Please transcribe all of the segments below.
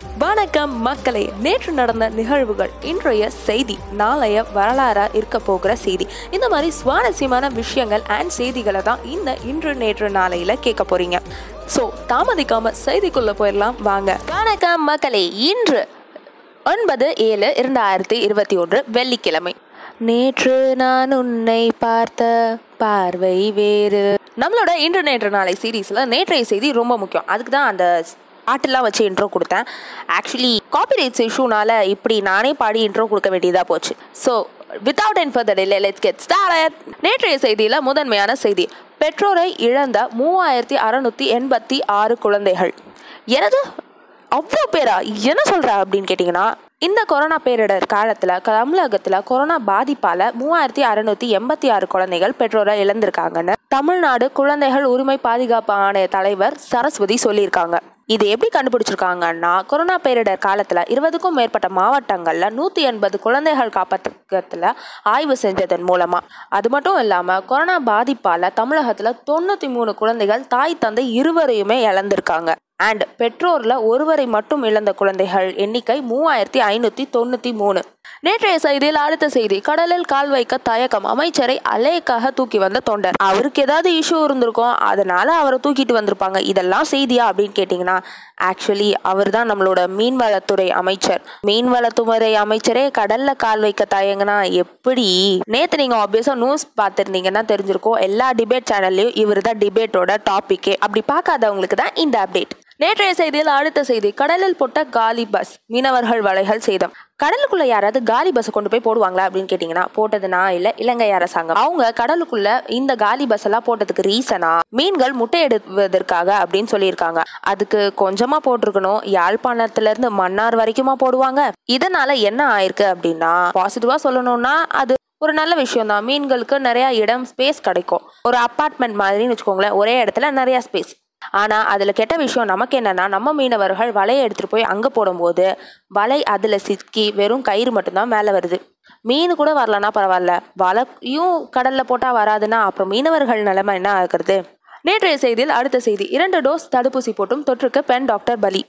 வணக்கம் மக்களே நேற்று நடந்த நிகழ்வுகள். இன்றைய செய்தி நாளைய வரலாறா இருக்க போகிற செய்தி. இந்த மாதிரி சுவாரஸ்யமான விஷயங்கள் அண்ட் செய்திகளை தான் இந்த இன்று நேற்று நாளையில கேட்க போறீங்க. ஸோ தாமதிக்காம செய்திக்குள்ள போயிடலாம் வாங்க. வணக்கம் மக்களே இன்று ஒன்பது ஏழு இரண்டாயிரத்தி இருபத்தி ஒன்று வெள்ளிக்கிழமை. நேற்று நான் உன்னை பார்த்த பார்வை வேறு. நம்மளோட இன்று நேற்று நாளை சீரீஸில் நேற்றைய செய்தி ரொம்ப முக்கியம். அதுக்கு தான் அந்த பாட்டுலாம் வச்சு இன்ட்ரோ கொடுத்தேன். ஆக்சுவலி காப்பிரைட்ஸ் இஷ்யூனால இப்படி நானே பாடி இன்ட்ரோ கொடுக்க வேண்டியதாக போச்சு. ஸோ வித்தவுட் என் ஃபர்தர் இல்லை லெட்ஸ் கெட் ஸ்டார்ட் நேற்றைய செய்தியில் முதன்மையான செய்தி. பெற்றோரை இழந்த மூவாயிரத்தி அறநூற்றி எண்பத்தி ஆறு குழந்தைகள். எனது அவ்வளோ பேரா? என்ன சொல்ற அப்படின்னு கேட்டிங்கன்னா இந்த கொரோனா பேரிடர் காலத்தில் தமிழகத்தில் கொரோனா பாதிப்பால் மூவாயிரத்தி அறநூற்றி எண்பத்தி ஆறு குழந்தைகள் பெற்றோரை இழந்திருக்காங்கன்னு தமிழ்நாடு குழந்தைகள் உரிமை பாதுகாப்பு ஆணைய தலைவர் சரஸ்வதி சொல்லியிருக்காங்க. இது எப்படி கண்டுபிடிச்சிருக்காங்கன்னா கொரோனா பேரிடர் காலத்தில் இருபதுக்கும் மேற்பட்ட மாவட்டங்களில் நூற்றி எண்பது குழந்தைகள் காப்பகத்தில் ஆய்வு செஞ்சதன் மூலமாக அது மட்டும் இல்லாமல் கொரோனா பாதிப்பால் தமிழகத்தில் தொண்ணூற்றி மூணு குழந்தைகள் தாய் தந்தை இருவரையுமே இழந்திருக்காங்க. அண்ட் பெற்றோரில் ஒருவரை மட்டும் இழந்த குழந்தைகள் எண்ணிக்கை மூவாயிரத்தி ஐநூற்றி தொண்ணூற்றி மூணு. நேற்றைய செய்தியில் அடுத்த செய்தி கடலில் கால் வைக்க தயக்கம் அமைச்சரை அலைக்காக தூக்கி வந்த தொண்டர். அவருக்கு ஏதாவது இஷ்யூ இருந்திருக்கும் அதனால அவரை தூக்கிட்டு வந்திருப்பாங்க. இதெல்லாம் செய்தியா அப்படின்னு கேட்டிங்கன்னா ஆக்சுவலி அவர் தான் நம்மளோட மீன்வளத்துறை அமைச்சர். மீன்வளத்துறை அமைச்சரே கடல்ல கால் வைக்க தயங்குனா எப்படி? நேற்று நீங்க ஆப்வியஸா நியூஸ் பார்த்துருந்தீங்கன்னா தெரிஞ்சிருக்கும். எல்லா டிபேட் சேனல்லையும் இவர் தான் டிபேட்டோட டாப்பிக்கே அப்படி பார்க்காதவங்களுக்கு தான் இந்த அப்டேட் நேற்றைய செய்தியில் அடுத்த செய்தி கடலில் போட்ட காலி பஸ் மீனவர்கள் வலைகள் சேதம். கடலுக்குள்ள யாராவது காலி பஸ்ஸை கொண்டு போய் போடுவாங்களா அப்படின்னு கேட்டீங்கன்னா போட்டது நான் இல்லை. இலங்கை அரசாங்கம். அவங்க கடலுக்குள்ள இந்த காலி பஸ் எல்லாம் போட்டதுக்கு ரீசனா மீன்கள் முட்டையிடுவதற்காக அப்படின்னு சொல்லியிருக்காங்க. அதுக்கு கொஞ்சமா போட்டிருக்கணும். யாழ்ப்பாணத்துல இருந்து மன்னார் வரைக்குமா போடுவாங்க? இதனால என்ன ஆயிருக்கு அப்படின்னா பாசிட்டிவா சொல்லணும்னா அது ஒரு நல்ல விஷயம் தான். மீன்களுக்கு நிறைய இடம் ஸ்பேஸ் கிடைக்கும். ஒரு அப்பார்ட்மெண்ட் மாதிரின்னு வச்சுக்கோங்களேன் ஒரே இடத்துல நிறைய ஸ்பேஸ் ஆனால் அதில் கெட்ட விஷயம் நமக்கு என்னென்னா நம்ம மீனவர்கள் வலையை எடுத்துகிட்டு போய் அங்கே போடும்போது வலை அதில் சிக்கி வெறும் கயிறு மட்டும்தான் மேலே வருது. மீன் கூட வரலன்னா பரவாயில்ல. வலையும் கடலில் போட்டால் வராதுன்னா அப்புறம் மீனவர்கள் நிலைமை என்ன ஆகிறது? நேற்றைய செய்தியில் அடுத்த செய்தி. இரண்டு டோஸ் தடுப்பூசி போட்டும் தொற்றுக்கு பெண் டாக்டர் பலி.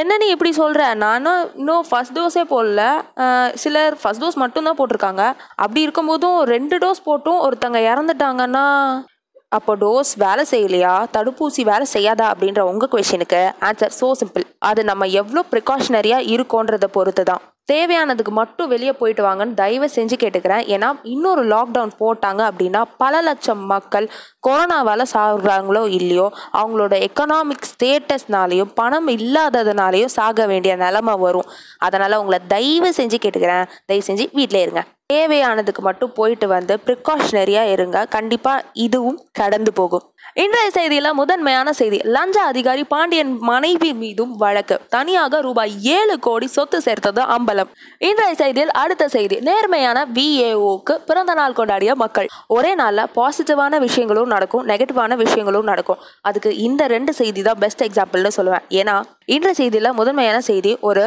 என்ன நீ இப்படி சொல்கிற நானும் இன்னும் ஃபர்ஸ்ட் டோஸே போடல. சிலர் ஃபர்ஸ்ட் டோஸ் மட்டும்தான் போட்டிருக்காங்க. அப்படி இருக்கும்போதும் ரெண்டு டோஸ் போட்டும் ஒருத்தங்க இறந்துட்டாங்கன்னா அப்போ டோஸ் வேலை செய்யலையா? தடுப்பூசி வேலை செய்யாதா? அப்படின்ற உங்கள் கொஷனுக்கு ஆன்சர் ஸோ சிம்பிள் அது நம்ம எவ்வளோ ப்ரிகாஷனரியாக இருக்கோன்றத பொறுத்து தான் தேவையானதுக்கு மட்டும் வெளியே போயிட்டு வாங்கன்னு தயவு செஞ்சு கேட்டுக்கிறேன். ஏன்னா இன்னொரு லாக்டவுன் போட்டாங்க அப்படின்னா பல லட்சம் மக்கள் கொரோனாவால் சாகுறாங்களோ இல்லையோ அவங்களோட எக்கனாமிக் ஸ்டேட்டஸ்னாலையும் பணம் இல்லாததுனாலையும் சாக வேண்டிய நிலமை வரும். அதனால் உங்களை தயவு செஞ்சு கேட்டுக்கிறேன். தயவு செஞ்சு வீட்டிலே இருங்க. தேவையானதுக்கு மட்டும் போயிட்டு வந்து ப்ரிகாஷனரியாக இருங்க. கண்டிப்பாக இதுவும் கடந்து போகும். இன்றைய செய்தியில் முதன்மையான செய்தி லஞ்ச அதிகாரி பாண்டியன் மனைவி மீதும் வழக்கு. தனியாக ரூபாய் ஏழு கோடி சொத்து சேர்த்தது அம்பலம். இன்றைய செய்தியில் அடுத்த செய்தி நேர்மையான விஏஓக்கு பிறந்த நாள் கொண்டாடிய மக்கள். ஒரே நாளில் பாசிட்டிவான விஷயங்களும் நடக்கும் நெகட்டிவான விஷயங்களும் நடக்கும். அதுக்கு இந்த ரெண்டு செய்தி தான் பெஸ்ட் எக்ஸாம்பிள்னு சொல்லுவேன். ஏன்னா இன்றைய செய்தியில் முதன்மையான செய்தி ஒரு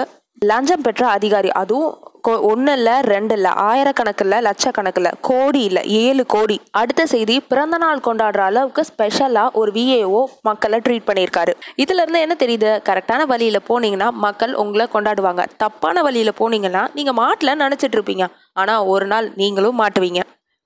லஞ்சம் பெற்ற அதிகாரி அதுவும் ஒன்று இல்லை ரெண்டு இல்லை ஆயிரக்கணக்கில் லட்சக்கணக்கில் கோடி இல்லை ஏழு கோடி. அடுத்த செய்தி பிறந்த நாள் கொண்டாடுற அளவுக்கு ஸ்பெஷலாக ஒரு விஏஓ மக்களை ட்ரீட் பண்ணியிருக்காரு. இதுல இருந்து என்ன தெரியுது? கரெக்டான வழியில் போனீங்கன்னா மக்கள் உங்களை கொண்டாடுவாங்க. தப்பான வழியில் போனீங்கன்னா நீங்கள் மாட்டில் நினச்சிட்டு இருப்பீங்க. ஆனால் ஒரு நாள் நீங்களும் மாட்டுவீங்க.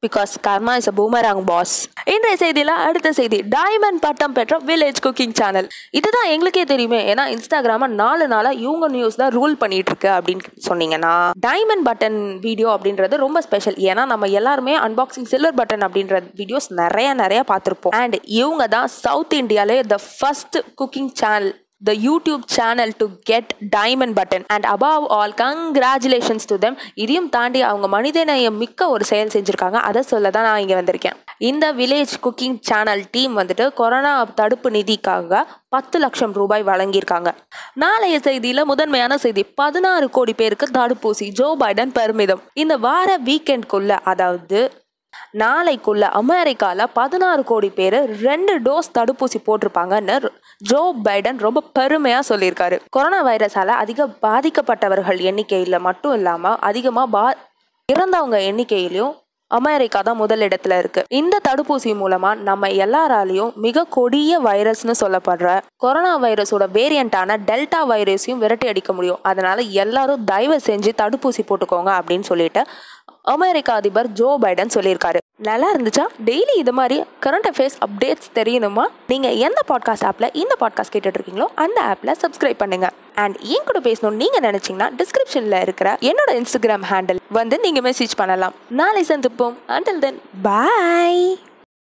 Because karma is a boomerang boss இன்றைய செய்தியில் அடுத்த செய்தி. டைமண்ட் பட்டம் பெற்ற வில்லேஜ் குக்கிங் சேனல் இதுதான் எங்களுக்கே தெரியுமே. ஏன்னா இன்ஸ்டாகிராம நாலு நாளாக இவங்க நியூஸ் தான் ரூல் பண்ணிட்டு இருக்கு அப்படின்னு சொன்னீங்கன்னா டைமண்ட் பட்டன் வீடியோ அப்படின்றது ரொம்ப ஸ்பெஷல் ஏன்னா நம்ம எல்லாருமே அன்பாக்சிங் சில்வர் பட்டன் அப்படின்ற வீடியோஸ் நிறைய நிறைய பார்த்துருப்போம். அண்ட் இவங்க தான் south இந்தியாலே the first cooking channel the YouTube channel to get diamond button. And above all congratulations to them. இதையும் தாண்டி அவங்க மனிதநேயம் மிக்க ஒரு செயல் செஞ்சுருக்காங்க. அதை சொல்ல தான் நான் இங்கே வந்திருக்கேன். இந்த வில்லேஜ் குக்கிங் சேனல் டீம் வந்துட்டு கொரோனா தடுப்பு நிதிக்காக பத்து லட்சம் ரூபாய் வழங்கியிருக்காங்க. நாளைய செய்தியில முதன்மையான செய்தி பதினாறு கோடி பேருக்கு தடுப்பூசி ஜோ பைடன் பெருமிதம். இந்த வார வீக்கெண்ட்குள்ள அதாவது நாளைக்குள்ள அமெரிக்காவில் பதினாறு கோடி பேர் ரெண்டு டோஸ் தடுப்பூசி போட்டிருப்பாங்கன்னு ஜோ பைடன் ரொம்ப பெருமையாக சொல்லியிருக்காரு. கொரோனா வைரஸால் அதிக பாதிக்கப்பட்டவர்கள் எண்ணிக்கையில் மட்டும் இல்லாமல் அதிகமாக பா இறந்தவங்க எண்ணிக்கையிலையும் அமெரிக்கா தான் முதல் இடத்துல இருக்கு. இந்த தடுப்பூசி மூலமா நம்ம எல்லாராலையும் மிக கொடிய வைரஸ்னு சொல்லப்படுற கொரோனா வைரஸோட வேரியண்டான டெல்டா வைரஸையும் விரட்டி அடிக்க முடியும். அதனால எல்லாரும் தயவு செஞ்சு தடுப்பூசி போட்டுக்கோங்க அப்படின்னு சொல்லிட்டு அமெரிக்க அதிபர் ஜோ பைடன் சொல்லியிருக்காரு. நல்லா இருந்துச்சா? டெய்லி இது மாதிரி கரண்ட் அஃபேர்ஸ் அப்டேட்ஸ் தெரியணுமா? நீங்கள் எந்த பாட்காஸ்ட் ஆப்பில் இந்த பாட்காஸ்ட் கேட்டுட்டு இருக்கீங்களோ அந்த ஆப்பில் சப்ஸ்கிரைப் பண்ணுங்க. அண்ட் என் கூட பேசணும்னு நீங்கள் நினச்சிங்கன்னா டிஸ்கிரிப்ஷனில் இருக்கிற என்னோட இன்ஸ்டாகிராம் ஹேண்டில் வந்து நீங்கள் மெசேஜ் பண்ணலாம். நாளை சந்திப்போம். அண்டில் தென் பாய்